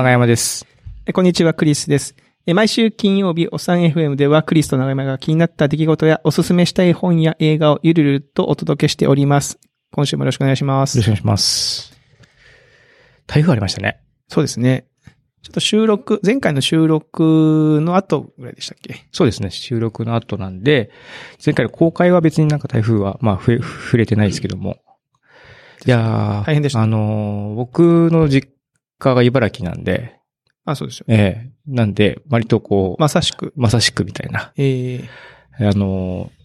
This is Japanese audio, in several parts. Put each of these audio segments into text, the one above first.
長山です。えこんにちは、クリスです。え毎週金曜日、おさん FM ではクリスと長山が気になった出来事やおすすめしたい本や映画をゆるゆるとお届けしております。今週もよろしくお願いしますよろしくお。願いします。台風ありましたね。そうですね。ちょっと収録、前回の収録の後ぐらいでしたっけ？そうですね。収録の後なんで、前回の公開は別になんか台風は、まあ、触れてないですけども。いやー大変でしたあのー僕の実家が茨城なんで、あ、そうですよ。ええなんで、割とこう、まさしく。まさしくみたいな。ええあのー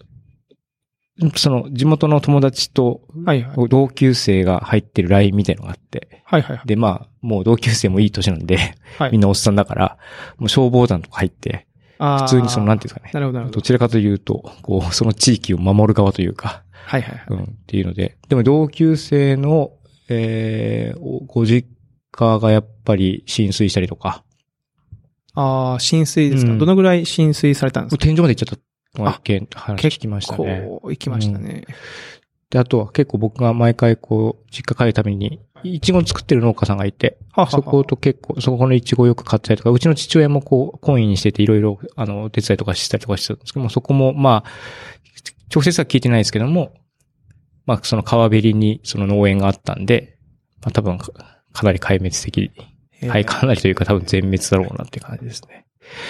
その、地元の友達と、はいはい。同級生が入ってる LINE みたいのがあって、はいはいはい。で、まあ、もう同級生もいい年なんで、はいみんなおっさんだから、もう消防団とか入って、普通にその、なんていうんですかね。なるほど、なるほど。どちらかというと、こう、その地域を守る側というか、はいはいはい。うん、っていうので、でも同級生の、えー、おご実家がやっぱり浸水したりとか、ああ、浸水ですか、うん。どのぐらい浸水されたんですか？天井まで行っちゃったの件話聞きましたね。こう、行きましたね。で、あとは結構僕が毎回こう、実家帰るために、いちご作ってる農家さんがいて、はははそこと結構、そこのイチゴをよく買ったりとか、うちの父親もこう、懇意にしてていろいろ、あの、お手伝いとかしたりとかしてたんですけども、そこも、まあ、直接は聞いてないですけども、まあ、その川べりにその農園があったんで、まあ多分か、かなり壊滅的、えー。はい、かなりというか多分全滅だろうなっていう感じですね。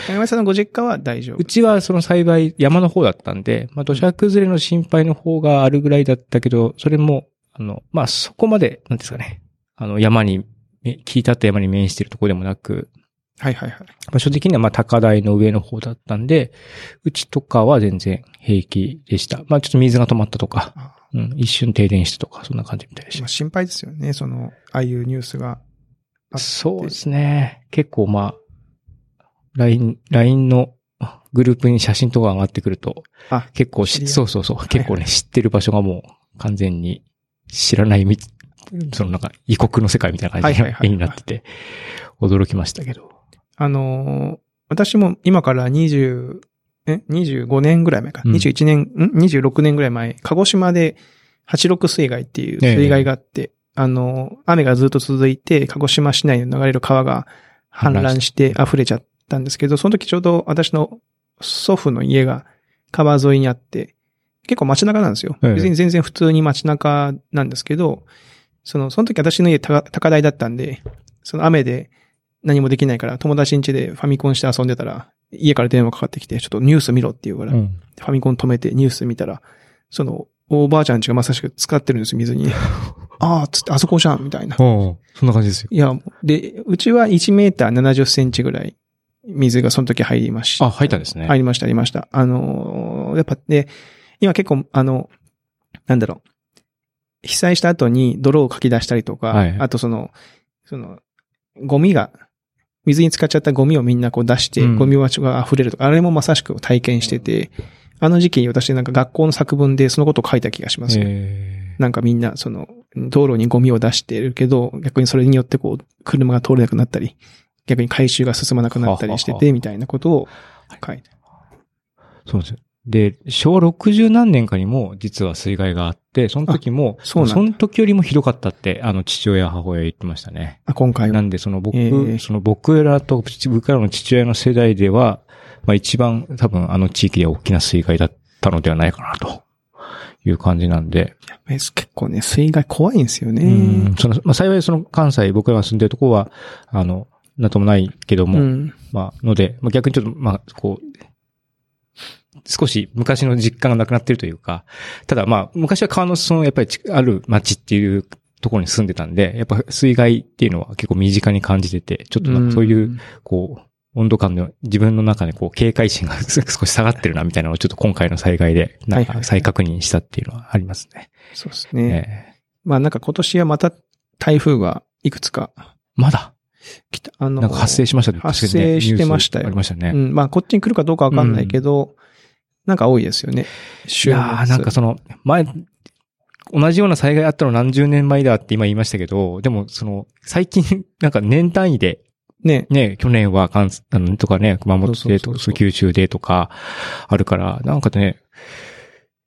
長山さんのご実家は大丈夫。うちはその幸い山の方だったんで、まあ土砂崩れの心配の方があるぐらいだったけど、それも、あの、まあそこまで、なんですかね、あの山に、め切り立った山に面しているところでもなく、はいはいはい。場所的にはまあ高台の上の方だったんで、うちとかは全然平気でした。まあちょっと水が止まったとか、あうん、一瞬停電したとか、そんな感じみたいでしまあ、心配ですよね。その、ああいうニュースが。た。そうですね。結構まあ、LINE、LINE のグループに写真とか上がってくると、あ、結構し、そうそうそう、結構ね、知ってる場所がもう完全に知らないみ、そのなんか異国の世界みたいな感じになってて、驚きましたけど。あのー私も今から20、え ?25 年ぐらい前か。うん21年、ん ?26 年ぐらい前、鹿児島で86水害っていうええ水害があって、あのー雨がずっと続いて、鹿児島市内に流れる川が氾濫して溢れちゃったんですけど、その時ちょうど私の祖父の家が川沿いにあって、結構街中なんですよ。ええ別に全然普通に街中なんですけど、その、その時私の家高高台だったんで、その雨で何もできないから友達ん家でファミコンして遊んでたら、家から電話かかってきて、ちょっとニュース見ろって言うから、うん。ファミコン止めてニュース見たら、その、おばあちゃん家がまさしく使ってるんですよ、水に。ああ、つって、あそこじゃん、みたいな。そんな感じですよ。いや、で、うちは1メーター70センチぐらい、水がその時入りました。あ、入ったんですね。入りました、入りました。あのーやっぱね、今結構、あの、なんだろう。被災した後に泥をかき出したりとか、はいあとその、その、ゴミが、水に浸かっちゃったゴミをみんなこう出して、うん。ゴミ場所が溢れるとか、あれもまさしく体験してて、あの時期に私なんか学校の作文でそのことを書いた気がしますなんかみんな、その、道路にゴミを出してるけど、逆にそれによってこう、車が通れなくなったり、逆に回収が進まなくなったりしてて、みたいなことを書いて。ーそうですよ。で、昭和60何年かにも実は水害があって、その時も、そその時よりもひどかったって、あの、父親、母親言ってましたね。あ、今回は。なんで、その僕、ええその僕らと、僕らの父親の世代では、まあ一番多分あの地域では大きな水害だったのではないかな、という感じなんで。結構ね、水害怖いんですようね。ん。その、まあ幸いその関西、僕らが住んでるところは、あの、なんともないけども、うん。まあ、ので、まあ、逆にちょっと、まあ、こう、少し昔の実感がなくなってるというか、ただまあ、昔は川のその、やっぱりちある町っていうところに住んでたんで、やっぱ水害っていうのは結構身近に感じてて、ちょっとなんかそういう、んこう、温度感の自分の中でこう警戒心が 少し下がってるなみたいなのをちょっと今回の災害でなんはいはいはいか再確認したっていうのはありますね。そうですね。えまあなんか今年はまた台風がいくつかえまだ？来た。あの、なんか発生しましたね発生してましたよありましたね。うん。まあこっちに来るかどうかわかんないけど、なんか多いですよね。い週やーなんかその、前、同じような災害あったの何十年前だって今言いましたけど、でもその、最近、なんか年単位で、ね。ね、去年は関、あの、とかね、熊本でとか、九州でとか、あるから、なんかね、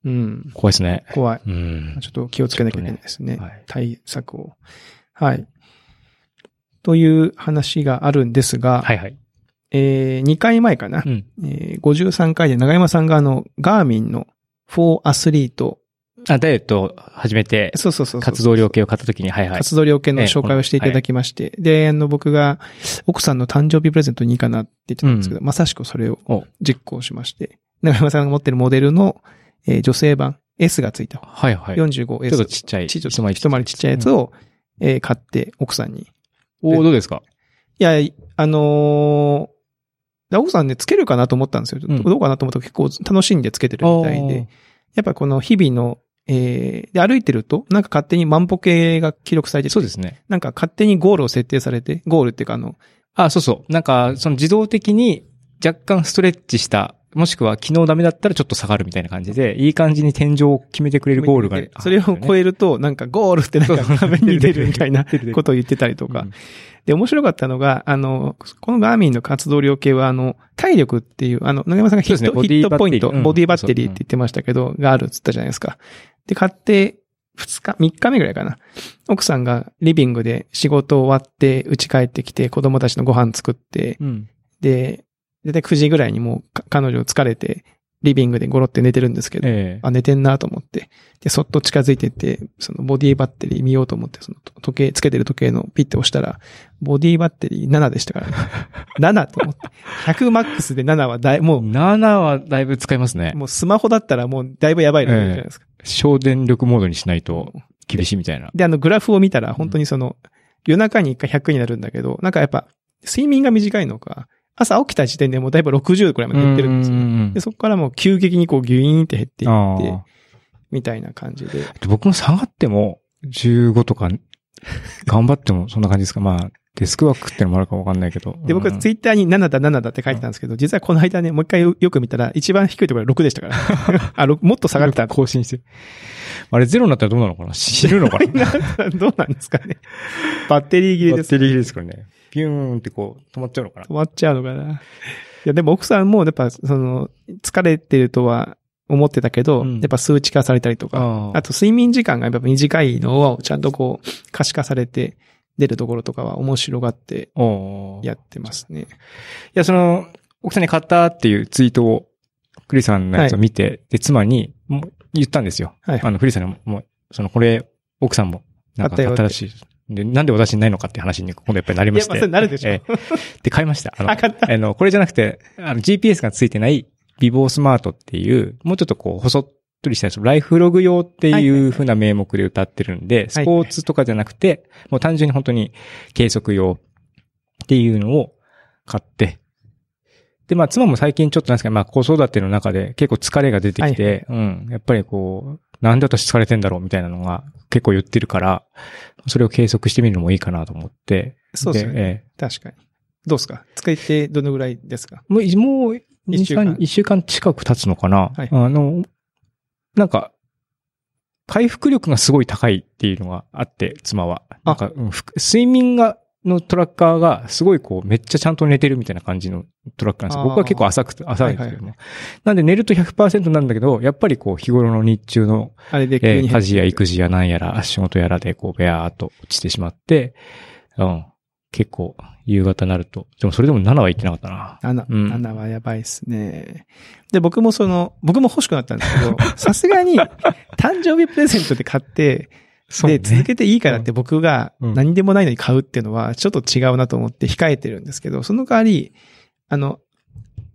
うん。怖いですね。怖い。うん。ちょっと気をつけなきゃいけないですね。はい対策を。はい。という話があるんですが、はいはい。えー、2回前かな、うん。えー、53回で長山さんがあの、ガーミンの4アスリート、あ、ダイエットを始めて、そうそうそう活動量計を買った時に、はいはい。活動量計の紹介をしていただきまして、で、あの、僕が奥さんの誕生日プレゼントにいいかなって言ってたんですけど、まさしくそれをお実行しまして、長山さんが持ってるモデルの、えー女性版 S がついた、はいはい。ちょっ 45S。とちっちゃい。ちょっと一回り一回りちっちゃいやつを、えー買って奥さんに。いおーどうですか？や、あのー奥さんね、つけるかなと思ったんですよ。うんどうかなと思ったら結構楽しんでつけてるみたいで。やっぱこの日々の、えーで、歩いてると、なんか勝手に万歩計が記録されててそうですね。なんか勝手にゴールを設定されて、ゴールっていうかあの、あ、そうそう。なんか、その自動的に若干ストレッチした、もしくは昨日ダメだったらちょっと下がるみたいな感じで、いい感じに天井を決めてくれるゴールが。それを超ええると、なんかゴールってなんか画面に出るみたいなことを言ってたりとか。で、面白かったのが、あの、このガーミンの活動量計は、あの、体力っていう、あの、長山さんがヒット、ねヒットポイント、ボディバッテリーって言ってましたけど、があるって言ったじゃないですか。で、買って、二日、三日目ぐらいかな。奥さんがリビングで仕事終わって、家帰ってきて、子供たちのご飯作って、うん。で、だいたい9時ぐらいにもうか彼女疲れて、リビングでゴロって寝てるんですけど、ええあ、寝てんなと思って。で、そっと近づいてって、そのボディバッテリー見ようと思って、その時計、つけてる時計のピッて押したら、ボディバッテリー7でしたからね。7と思って。100マックスで7はだい、も7はだいぶ使いますねう、。もうスマホだったらもうだいぶやばいレベルじゃないですか。省電力モードにしないと厳しいみたいな。で、あのグラフを見たら、本当にその、夜中に1回100になるんだけど、なんかやっぱ、睡眠が短いのか、朝起きた時点でもうだいぶ60くらいまで減ってるんですよ。よで、そこからもう急激にこうギュイーンって減っていってあ、みたいな感じで。あ。僕も下がっても15とか、頑張ってもそんな感じですか？まあ、デスクワークってのもあるかわかんないけど。で、僕はツイッターに7だ7だって書いてたんですけど、実はこの間ね、もう一回よく見たら、一番低いところは6でしたから。あ、6もっと下がってた。更新してる。あれゼロになったらどうなのかな？死ぬのかな？どうなんですかね。バッテリー切れです。バッテリー切れですからね。ピューンってこう、止まっちゃうのかな？止まっちゃうのかな。いや、でも奥さんも、やっぱ、その、疲れてるとは思ってたけど、うんやっぱ数値化されたりとか、ああと睡眠時間がやっぱ短いのをちゃんとこう、可視化されて出るところとかは面白がってやってますね。いや、その、奥さんに買ったっていうツイートを、クリさんのやつを見て、で、妻に言ったんですよ。はい。あの、クリさんにも、もう、その、これ、奥さんも、なんか買ったらしい。で、なんで私にないのかっていう話に今度やっぱりなりまして。いやまあそれなるでしょ。ええ。で、買いました。あの、ああの、これじゃなくて、あの、GPS がついてない、ビボースマートっていう、もうちょっとこう、細っとりしたやつ、ライフログ用っていう風な名目で歌ってるんで、スポーツとかじゃなくて、もう単純に本当に計測用っていうのを買って、で、まあ、妻も最近ちょっとなんですか、まあ、子育ての中で結構疲れが出てきて、うん、やっぱりこう、なんで私疲れてんだろうみたいなのが結構言ってるから、それを計測してみるのもいいかなと思って。そうですね。え確かに。どうですか？使ってどのぐらいですか？えもう、もう、一週間一週間近く経つのかな、はいあの、なんか、回復力がすごい高いっていうのがあって、妻は。なんか、うんふ睡眠が、のトラッカーがすごいこうめっちゃちゃんと寝てるみたいな感じのトラッカーなんですよ。僕は結構浅くて、浅いんですけども。はいなんで寝ると100%なんだけど、やっぱりこう日頃の日中の、あれでえー家事や育児やなんやら仕事やらでこうベアーっと落ちてしまって、うん。結構夕方になると。でもそれでも7は言ってなかったな。7、うん7はやばいっすね。で、僕もその、僕も欲しくなったんですけど、さすがに、誕生日プレゼントで買って、で、続けていいからって僕がうん何でもないのに買うっていうのはちょっと違うなと思って控えてるんですけど、その代わり、あの、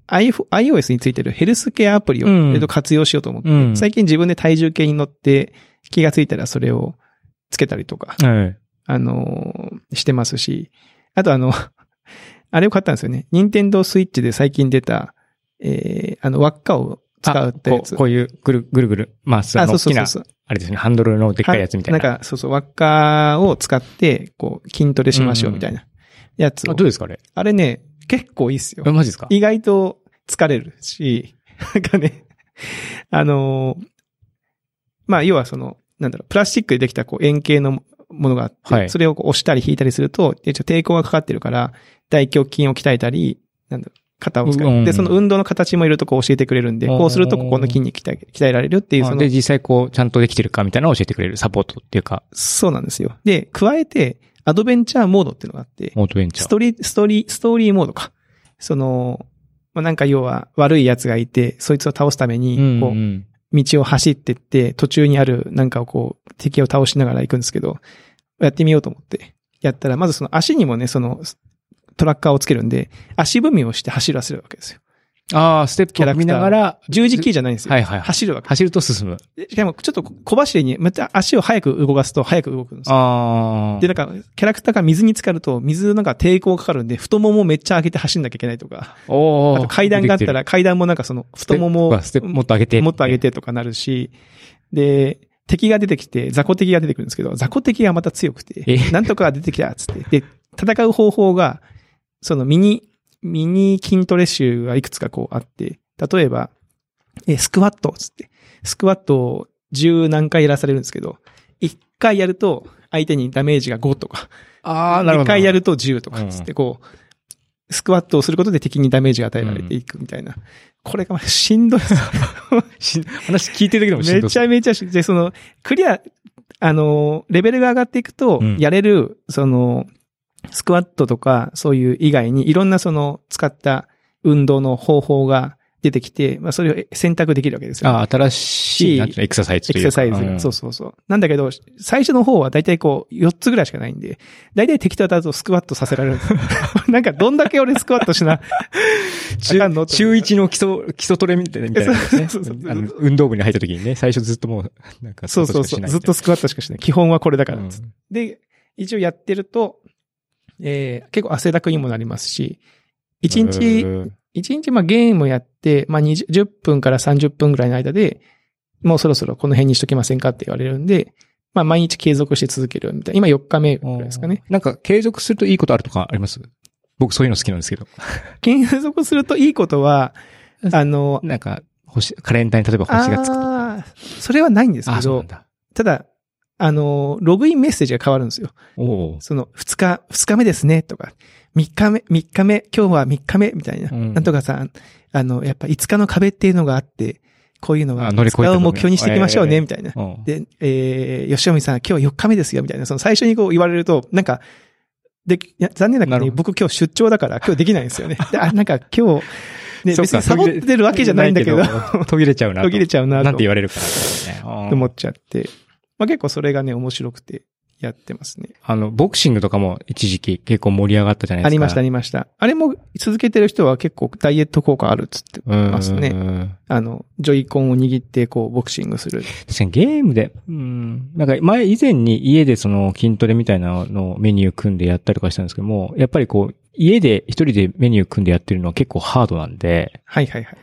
iOS についてるヘルスケアアプリを、と活用しようと思って、うん最近自分で体重計に乗って気がついたらそれをつけたりとか、はい。あのーしてますし、あとあの、あれを買ったんですよね。任天堂スイッチで最近出た、えー、あの、輪っかを使うってやつ。こうこういうぐるぐるぐる回すああ、の大きな。あれですね、ハンドルのでっかいやつみたいな。なんか、そうそう、輪っかを使って、こう、筋トレしましょうみたいなやつを。あ、どうですかあれ？あれね、結構いいっすよえ。マジですか？意外と疲れるし、なんかね、あのーまあ、要はその、なんだろう、プラスチックでできたこう円形のものがあって、はいそれをこう押したり引いたりすると、抵抗がかかってるから、大胸筋を鍛えたり、なんだろう、肩を使う。うんで、その運動の形もいろいろとこう教えてくれるんで、うんこうするとここの筋肉鍛え鍛えられるっていう、そのあで、実際こう、ちゃんとできてるかみたいなのを教えてくれるサポートっていうか。そうなんですよ。で、加えて、アドベンチャーモードっていうのがあって、オートベンチャー。ストーリー、ストーリー、ストーリーモードか。その、まあ、なんか要は悪い奴がいて、そいつを倒すためうんに、こう、うん道を走ってって、途中にあるなんかをこう、敵を倒しながら行くんですけど、やってみようと思って、やったら、まずその足にもね、その、トラッカーをつけるんで、足踏みをして走らせるわけですよ。ああ、ステップを見ながら、十字キーじゃないんですよ。はいはいはい。走るわけ。走ると進む。でしかもちょっと小走りに、また足を早く動かすと早く動くんですよ。ああ。で、なんか、キャラクターが水に浸かると、水なんか抵抗かかるんで、太ももをめっちゃ上げて走んなきゃいけないとか、おーあと階段があったら、階段もなんかその、太ももをステップもっと上げて。もっと上げてとかなるし、で、敵が出てきて、雑魚敵が出てくるんですけど、雑魚敵がまた強くてえ、なんとか出てきたっつって。で、戦う方法が、そのミニ、ミニ筋トレ集がいくつかこうあって、例えば、え、スクワットっつって、スクワットを10何回やらされるんですけど、1回やると相手にダメージが5とか、ああ、なるほ2ど。回やると10とかつってこう、スクワットをすることで敵にダメージが与えられていくみたいな。これが しんどい。話聞いてるだけでもしんめどそうちゃめちゃし、で、その、クリア、あの、レベルが上がっていくとうん、やれる、その、スクワットとか、そういう以外に、いろんなその、使った運動の方法が出てきて、まあ、それを選択できるわけですよ。ああ、新しい、エクササイズエ。クササイズそうそうそう。なんだけど、最初の方はだいたいこう、4つぐらいしかないんで、だいたい敵と当たるとスクワットさせられる。なんか、どんだけ俺スクワットしな、あかんの？と中1の基礎、基礎トレみたいなみたいな。そうそう運動部に入った時にね、最初ずっともう、なんかそうそうそう。ずっとスクワットしかしない。基本はこれだからうん。で、一応やってると、えー、結構汗だくにもなりますし、一日、うん一日まあゲームやって、まあ20 10分から30分ぐらいの間で、もうそろそろこの辺にしときませんかって言われるんで、まあ毎日継続して続けるみたいな。今4日目ぐらいですかね。なんか継続するといいことあるとかあります？僕そういうの好きなんですけど。継続するといいことは、あの、なんか、星、カレンダーに例えば星がつくとか。それはないんですけど。ただ、あの、ログインメッセージが変わるんですよ。その、二日、二日目ですね、とか、三日目、三日目、今日は三日目、みたいな。うんなんとかさん、あの、やっぱ五日の壁っていうのがあって、こういうのは、あ乗りを目標にしていきましょうね、ええみたいな。うんで、えー、吉尾さん、今日は四日目ですよ、みたいな。その最初にこう言われると、なんか、で、いや残念なことになるほど僕今日出張だから今日できないんですよね。であ、なんか今日、ね、別にサボってるわけじゃないんだけど、途切れちゃうなと。途切れちゃうなとなんて言われるからね。と思っちゃって。まあ結構それがね、面白くてやってますね。あの、ボクシングとかも一時期結構盛り上がったじゃないですか。ありました、ありました。あれも続けてる人は結構ダイエット効果あるっつってうんますね。ね。あの、ジョイコンを握ってこう、ボクシングする。確かにゲームで、うん、なんか前以前に家でその筋トレみたいなのをメニュー組んでやったりとかしたんですけども、やっぱりこう、家で一人でメニュー組んでやってるのは結構ハードなんで、はいはいはい。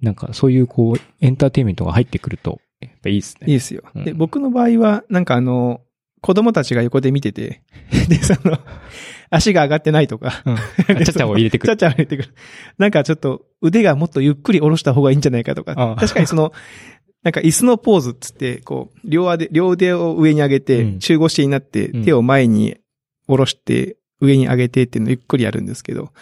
なんかそういうこう、エンターテインメントが入ってくると、やっぱいいですね。いいですよ。うんで、僕の場合は、なんかあの、子供たちが横で見てて、で、その、足が上がってないとか、うん。あちゃちゃを入れてくる。ちゃちゃを入れてくる。なんかちょっと腕がもっとゆっくり下ろした方がいいんじゃないかとか。ああ確かにその、なんか椅子のポーズっつって、こう、両腕、両腕を上に上げて、うん中腰になって、うん手を前に下ろして、上に上げてっていうのをゆっくりやるんですけど、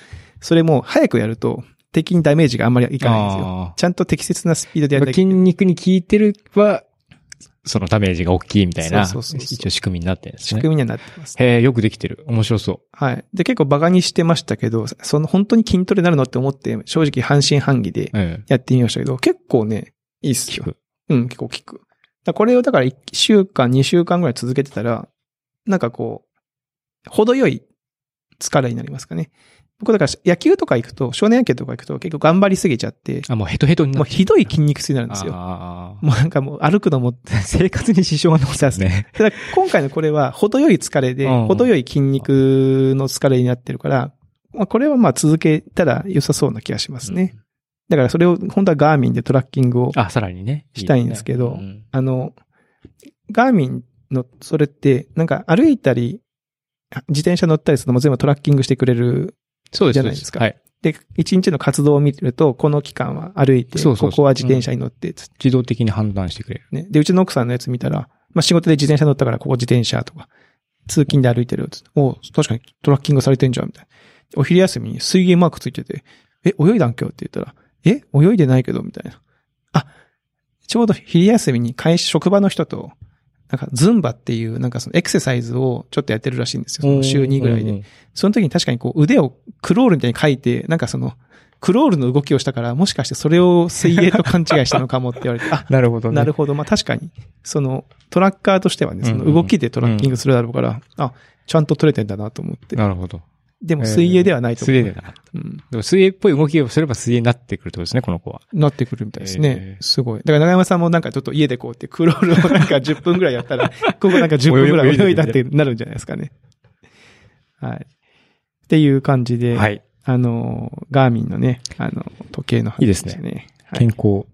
それも早くやると、敵にダメージがあんまりいかないんですよ。あちゃんと適切なスピードでやあらなきゃ筋肉に効いてるは、そのダメージが大きいみたいな、そうそうそう一応仕組みになってるんですね。仕組みにはなってます。へえ、よくできてる。面白そはい。で、結構バカにしてましたけど、その本当に筋トレになるのって思って、正直半信半疑で。やってみましたけど、結構ね、いいっすよ。うん、結構効く。これをだから1週間、2週間ぐらい続けてたら、なんかこう、程よい疲れになりますかね。僕だから野球とか行くと、少年野球とか行くと結構頑張りすぎちゃって、あ、もうヘトヘトになもうひどい筋肉痛になるんですよ。あもうなんかもう歩くのも、あ。生活に支障が残ったんですね。た だ今回のこれは程よい疲れで、うん程よい筋肉の疲れになってるから、まあこれはまあ続けたら良さそうな気がしますね。だからそれを本当はガーミンでトラッキングをあ、さらにね。したいんですけどうんあの、ガーミンの、それって、なんか歩いたり、自転車乗ったりするのも全部トラッキングしてくれる。そうです。じゃないですかはい。で、一日の活動を見ると、この期間は歩いて、そうそうここは自転車に乗って、つって自動的に判断してくれる。ね。で、うちの奥さんのやつ見たら、まあ仕事で自転車乗ったから、ここ自転車とか、通勤で歩いてる、つってお確かにトラッキングされてんじゃん、みたいな。お昼休みに水泳マークついてて、え、泳いだん今日？って言ったら、え、泳いでないけど、みたいな。あ、ちょうど昼休みに会社、職場の人と、なんか、ズンバっていう、なんかそのエクササイズをちょっとやってるらしいんですよ。その週2ぐらいで。うんうんその時に確かにこう腕をクロールみたいに書いて、なんかその、クロールの動きをしたから、もしかしてそれを水泳と勘違いしたのかもって言われて、あ、なるほどね。なるほど。まあ確かに、そのトラッカーとしてはね、その動きでトラッキングするだろうから、あ、ちゃんと取れてんだなと思って。なるほど。でも水泳ではないと思う。水泳でな。うん。でも水泳っぽい動きをすれば水泳になってくるってことですね、この子は。なってくるみたいですね。えーすごい。だから長山さんもなんかちょっと家でこうやってクロールをなんか10分ぐらいやったら、ここなんか10分ぐらい泳いだってなるんじゃないですかね。はい。っていう感じで、はい。あの、ガーミンのね、あの、時計の話いいですね。はい健康、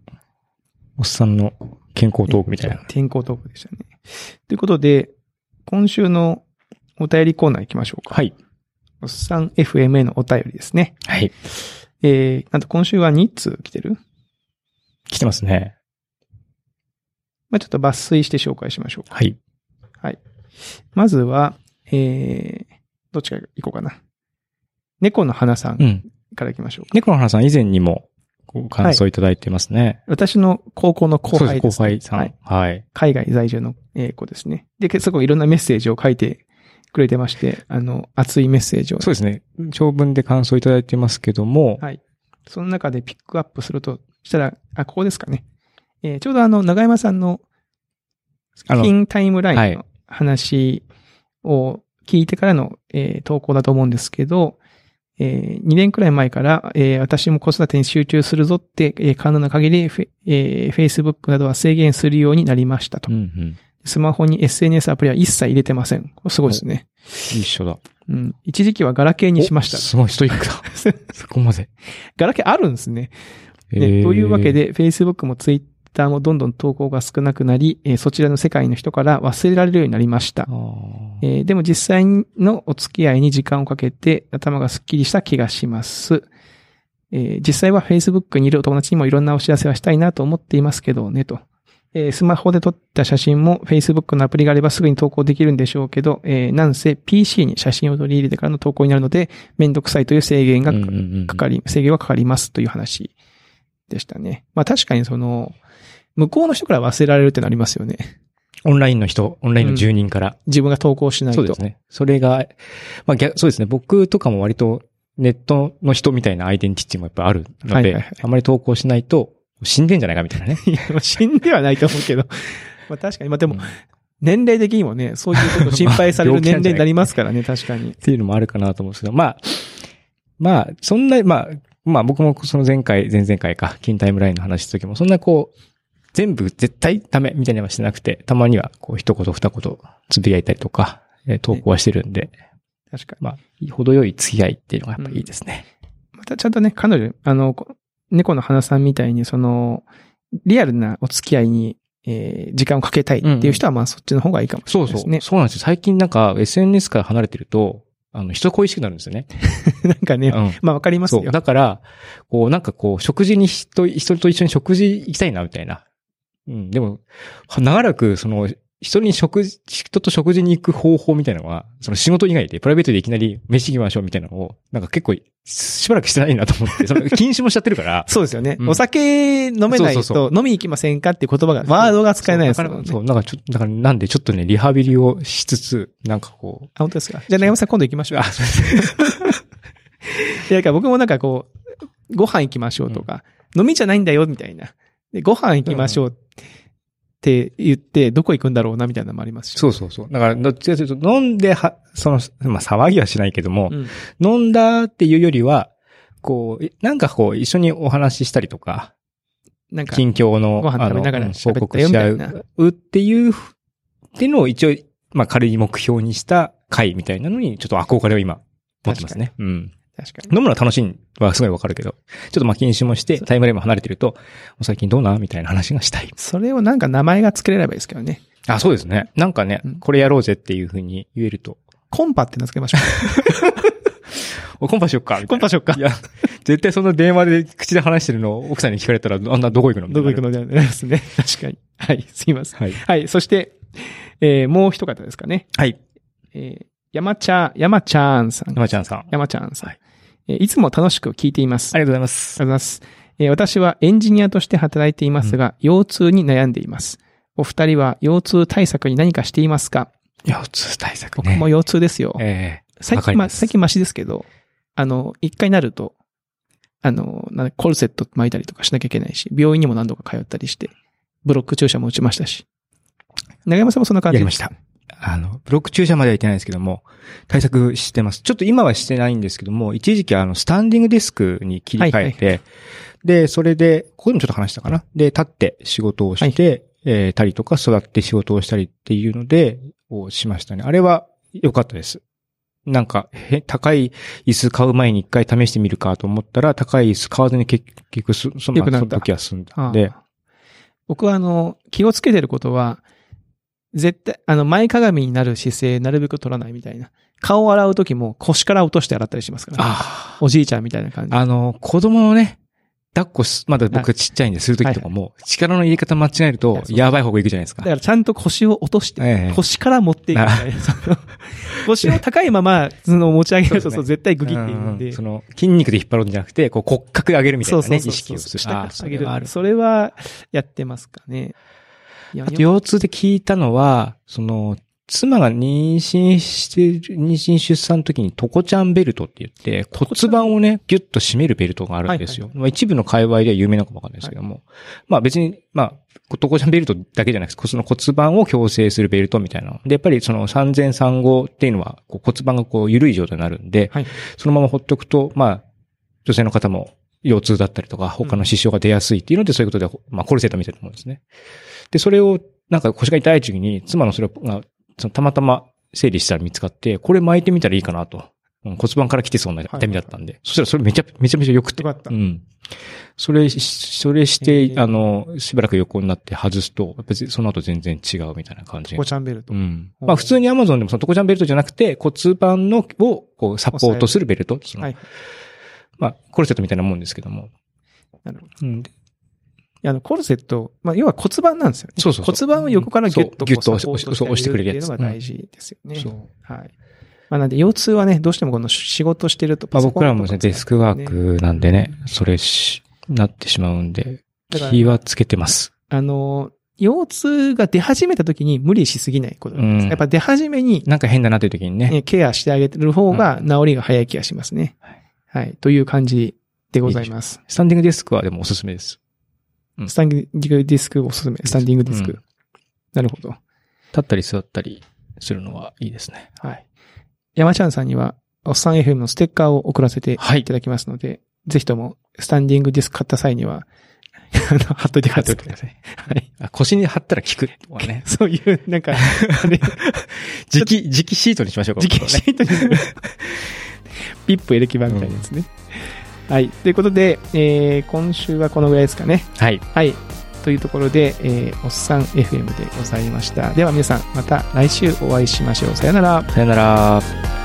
おっさんの健康トークみたいな。天候トークでしたね。ということで、今週のお便りコーナー行きましょうか。はい。おっさん FM へのお便りですね。はい。えー、なんと今週は2通来てる？来てますね。まあ、ちょっと抜粋して紹介しましょうか。はい。まずは、えー、どっちから行こうかな。猫の花さんうん。から行きましょうか。猫の花さん以前にもご感想いただいてますね。私の高校の後輩です、そうです、後輩さん。はい。はい。海外在住のえー子ですね。で、すごいいろんなメッセージを書いてくれてまして、あの、熱いメッセージを。そうですね。長文で感想いただいてますけども、はい。その中でピックアップするとしたら、あ、ここですかね。えーちょうどあの、長山さんの、あのキンタイムラインはいの話を聞いてからの、えー投稿だと思うんですけど、え2年くらい前から、えー私も子育てに集中するぞって、えー可能な限り、フェえー Facebook などは制限するようになりましたと。うんうん。スマホに SNS アプリは一切入れてません。すごいですね。一緒だ。うん。一時期はガラケーにしましたお。すごいストイックだ。そこまで。ガラケーあるんですね。えね、ーというわけ、で、Facebook も Twitter もどんどん投稿が少なくなり、えーそちらの世界の人から忘れられるようになりましたえーでも実際のお付き合いに時間をかけて頭がスッキリした気がします。えー実際は Facebook にいるお友達にもいろんなお知らせはしたいなと思っていますけどね、と。えースマホで撮った写真も Facebook のアプリがあればすぐに投稿できるんでしょうけど、えーなんせ PC に写真を取り入れてからの投稿になるので、めんどくさいという制限がうんうんうんかかり、制限はかかりますという話でしたね。まあ確かにその、向こうの人から忘れられるってのありますよね。オンラインの人、オンラインの住人から。自分が投稿しないと。そうですね。それが、まあ逆、そうですね。僕とかも割とネットの人みたいなアイデンティティもやっぱあるので、はいはいはいあまり投稿しないと死んでんじゃないかみたいなね。いや、まあ死んではないと思うけど。まあ確かに。まあでもうん、年齢的にもね、そういうことを心配される年齢になりますからね、確かに。っていうのもあるかなと思うんですけど、まあ、まあ、そんな、まあ、まあ僕もその前回、前々回か、金タイムラインの話した時も、そんなこう、全部絶対ダメみたいなのはしてなくて、たまにはこう一言二言つぶやいたりとか、えー投稿はしてるんで、確かに。まあ、程よい付き合いっていうのがやっぱいいですね。またちゃんとね、彼女、あの、こ猫の花さんみたいに、その、リアルなお付き合いに、えー時間をかけたいっていう人は、まあそっちの方がいいかもしれそうそう。ないですね。そうなんですよ。最近なんか SNS から離れてると、あの、人恋しくなるんですよね。なんかね、うん。まあわかりますそう。よ。だから、こう、なんかこう、食事に人、人と一緒に食事行きたいな、みたいな。うん。でも、は長らく、その、人に食事、人と食事に行く方法みたいなのは、その仕事以外で、プライベートでいきなり飯行きましょうみたいなのを、なんか結構、しばらくしてないなと思って、その、禁止もしちゃってるから。そうですよね。うんお酒飲めないと、飲みに行きませんかって言葉が、ワードが使えないですからね。そうなんかちょっと、だからなんでちょっとね、リハビリをしつつ、なんかこう、あ、本当ですか。じゃあ、長山さん今度行きましょうあ、。そうですいや、だから僕もなんかこう、ご飯行きましょうとか、飲みじゃないんだよ、みたいな。で、ご飯行きましょうって言って、どこ行くんだろうな、みたいなのもありますし。そうそうそう。だから、どっちかというと、飲んでは、その、まあ、騒ぎはしないけども、うん。飲んだっていうよりは、こう、えなんかこう、一緒にお話ししたりとか、なんか、近況の、ご飯食べながら報告し合うっていう、っていうのを一応、まあ、仮に目標にした回みたいなのに、ちょっと憧れを今、持ってますね。うん。確かに。飲むのは楽しいのはすごいわかるけど、ちょっとまあ禁止もして、タイムラインも離れてると、最近どうなみたいな話がしたい。それをなんか名前が付けれればいいですけどね。あ、そうですね。なんかね、うんこれやろうぜっていう風に言えると、コンパって名付けましょ お、コンパしよっかコンパしよっかい。や、絶対その電話で口で話してるのを奥さんに聞かれたら、あんなどこ行くのどこ行くののでですね。確かに。はい、すいません。はい。はい、そして、えー、もう一方ですかね。はい。えー、山ちゃん、山ちゃんさん。山ちゃんさん。あり山ちゃんさん。はいえーいつも楽しく聞いています。がとうございます。ありがとうございます。えー私はエンジニアとして働いていますが、腰痛に悩んでいます。お二人は腰痛対策に何かしていますか？腰痛対策ね。僕も腰痛ですよ。ええ最近、ま最近マシですけど、あの、一回なると、あの、なコルセット巻いたりとかしなきゃいけないし、病院にも何度か通ったりして、ブロック注射も打ちましたし。長山さんもそんな感じやりました。あの、ブロック注射までは行ってないですけども、対策してます。ちょっと今はしてないんですけども、一時期あの、スタンディングデスクに切り替えて、で、それで、ここでもちょっと話したかな。で、立って仕事をして、えーたりとか、座って仕事をしたりっていうので、をしましたね。あれは良かったです。なんか、へ、高い椅子買う前に一回試してみるかと思ったら、高い椅子買わずに結局そ、その、時は済んだんで、僕はあの、気をつけてることは、絶対、あの、前かがみになる姿勢、なるべく取らないみたいな。顔を洗うときも腰から落として洗ったりしますから、あおじいちゃんみたいな感じ。あの、子供のね、抱っこす、まだ僕ちっちゃいんでするときとかも、力の入れ方間違えるといや、ばい方向行くじゃないですかだ。からちゃんと腰を落として、ええ腰から持っていくみたいな。腰を高いまま、その持ち上げると、そう絶対グギっていくんで。うんその、筋肉で引っ張るんじゃなくて、こう骨格で上げるみたいなね、意識をする。下から上げる。それはやってますかね。あと、腰痛で聞いたのは、その、妻が妊娠してる、妊娠出産の時にトコちゃんベルトって言って、骨盤をね、ギュッと締めるベルトがあるんですよ。まあ一部の界隈では有名なのかもわかんないですけども。まあ別に、まあ、トコちゃんベルトだけじゃなくて、その骨盤を矯正するベルトみたいなの。で、やっぱりその産前産後っていうのは、骨盤がこう緩い状態になるんで、はいそのままほっとくと、まあ、女性の方も腰痛だったりとか、他の支障が出やすいっていうので、そういうことで、まあ、コルセットみたいなものですね。で、それを、なんか腰が痛い時に、妻のそれが、そのたまたま整理したら見つかって、これ巻いてみたらいいかなと。うん骨盤から来てそうな痛みだったんで。そしたらそれめちゃ、めちゃめちゃ良くて。よかったうん。それし、それしへて、ーあの、しばらく横になって外すと、別にその後全然違うみたいな感じトコちゃんベルト。うん。おまあ普通に Amazon でもそのトコちゃんベルトじゃなくて骨盤のをこうサポートするベルト。はい。まあコルセットみたいなもんですけども。なるほど。うん。あの、コルセット、まあ、要は骨盤なんですよね。そうそう骨盤を横からギュッとギュッと押してくれるやつっていうのが大事ですよね。そう。はい。まあ、なんで、腰痛はね、どうしてもこの仕事してるとまあ僕らもね、デスクワーク。クなんでね、それし、なってしまうんで、気はつけてます。あの、腰痛が出始めた時に無理しすぎないことです。うんやっぱ出始めに、なんか変だなという時にね。ね、ケアしてあげてる方が治りが早い気がしますね。はい。という感じでございます。スタンディングデスクはでもおすすめです。スタンディングディスクおすすめ。スタンディングディスク。うんなるほど。立ったり座ったりするのはいいですね。はい。山ちゃんさんには、おっさん FM のステッカーを送らせていただきますので、ぜひとも、スタンディングディスク買った際には、貼っといてください。貼っといてください。はい。あ腰に貼ったら効くとかね。そういう、なんか、あれ、磁気、磁気シートにしましょうか。直シートに、ピップエレキ板みたいなやつね。はい。ということで、えー、今週はこのぐらいですかね。はい。はい。というところで、えー、おっさん FM でございました。では皆さん、また来週お会いしましょう。さよなら。さよなら。